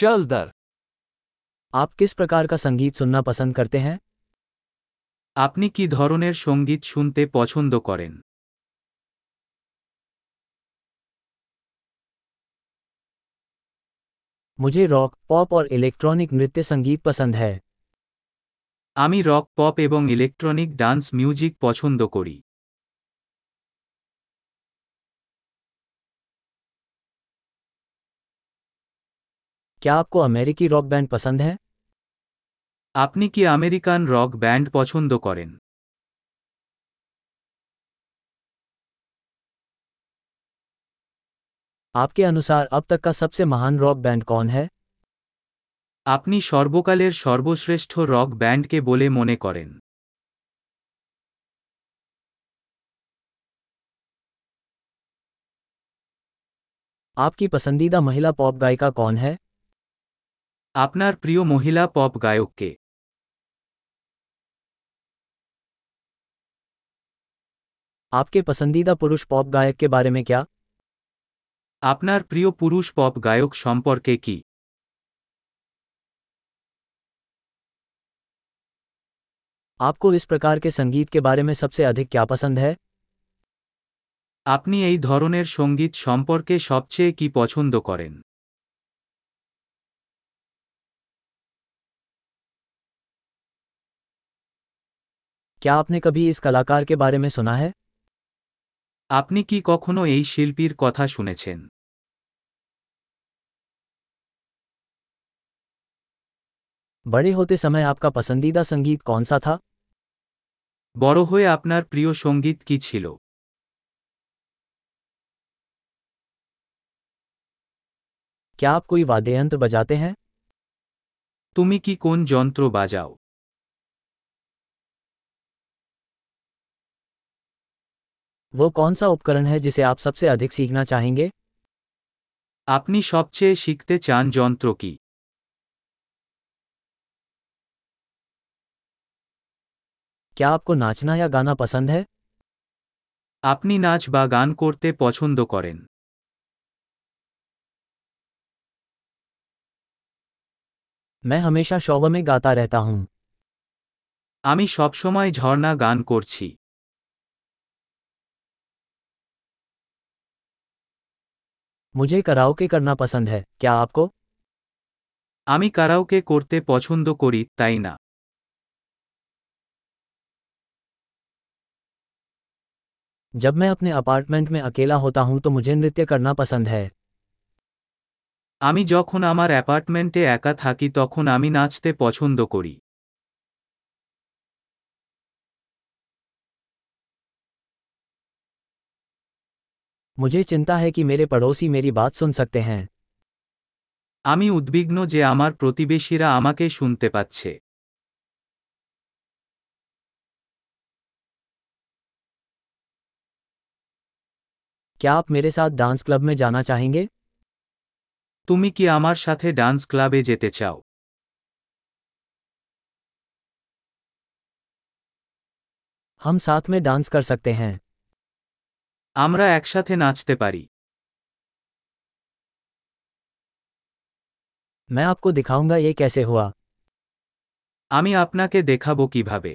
चल दर आप किस प्रकार का संगीत सुनना पसंद करते हैं আপনি কি ধরনের সঙ্গীত শুনতে পছন্দ করেন मुझे रॉक पॉप और इलेक्ट्रॉनिक नृत्य संगीत पसंद है আমি রক পপ এবং ইলেকট্রনিক ডান্স মিউজিক পছন্দ করি क्या आपको अमेरिकी रॉक बैंड पसंद है আপনি কি আমেরিকান রক ব্যান্ড পছন্দ করেন आपके अनुसार अब तक का सबसे महान रॉक बैंड कौन है আপনি সর্বকালের সর্বশ্রেষ্ঠ রক ব্যান্ডকে বলে মনে করেন आपकी पसंदीदा महिला पॉप गायिका कौन है আপনার প্রিয় মহিলা পপ গায়ককে आपके पसंदीदा पुरुष पॉप गायक के बारे में क्या আপনার প্রিয় পুরুষ পপ গায়ক সম্পর্কে কি आपको इस प्रकार के संगीत के बारे में सबसे अधिक क्या पसंद है আপনি এই ধরনের সঙ্গীত সম্পর্কে সবচেয়ে কি পছন্দ করেন क्या आपने कभी इस कलाकार के बारे में सुना है আপনি কি কখনো এই শিল্পীর কথা শুনেছেন बड़े होते समय आपका पसंदीदा संगीत कौन सा था বড় হয়ে আপনার প্রিয় সঙ্গীত কি ছিল क्या आप कोई वाद्य यंत्र बजाते हैं তুমি কি কোন যন্ত্র বাজাও वो कौन सा उपकरण है जिसे आप सबसे अधिक सीखना चाहेंगे আপনি সবচেয়ে শিখতে চান যন্ত্র কি क्या आपको नाचना या गाना पसंद है আপনি নাচ বা গান করতে পছন্দ করেন मैं हमेशा शौव में गाता रहता हूँ আমি সবসময় ঝর্ণা গান করছি मुझे कराओके करना पसंद है क्या आपको আমি কারাওকে করতে পছন্দ করি তাই না जब मैं अपने अपार्टमेंट में अकेला होता हूँ तो मुझे नृत्य करना पसंद है আমি যখন আমার অ্যাপার্টমেন্টে একা থাকি তখন আমি নাচতে পছন্দ করি मुझे चिंता है कि मेरे पड़ोसी मेरी बात सुन सकते हैं আমি উদ্বিগ্ন যে আমার প্রতিবেশীরা আমাকে শুনতে পাচ্ছে क्या आप मेरे साथ डांस क्लब में जाना चाहेंगे তুমি কি আমার সাথে ডান্স ক্লাবে যেতে চাও हम साथ में डांस कर सकते हैं আমরা একসাথে নাচতে পারি मैं आपको दिखाऊंगा ये कैसे हुआ আমি আপনাকে দেখাবো কিভাবে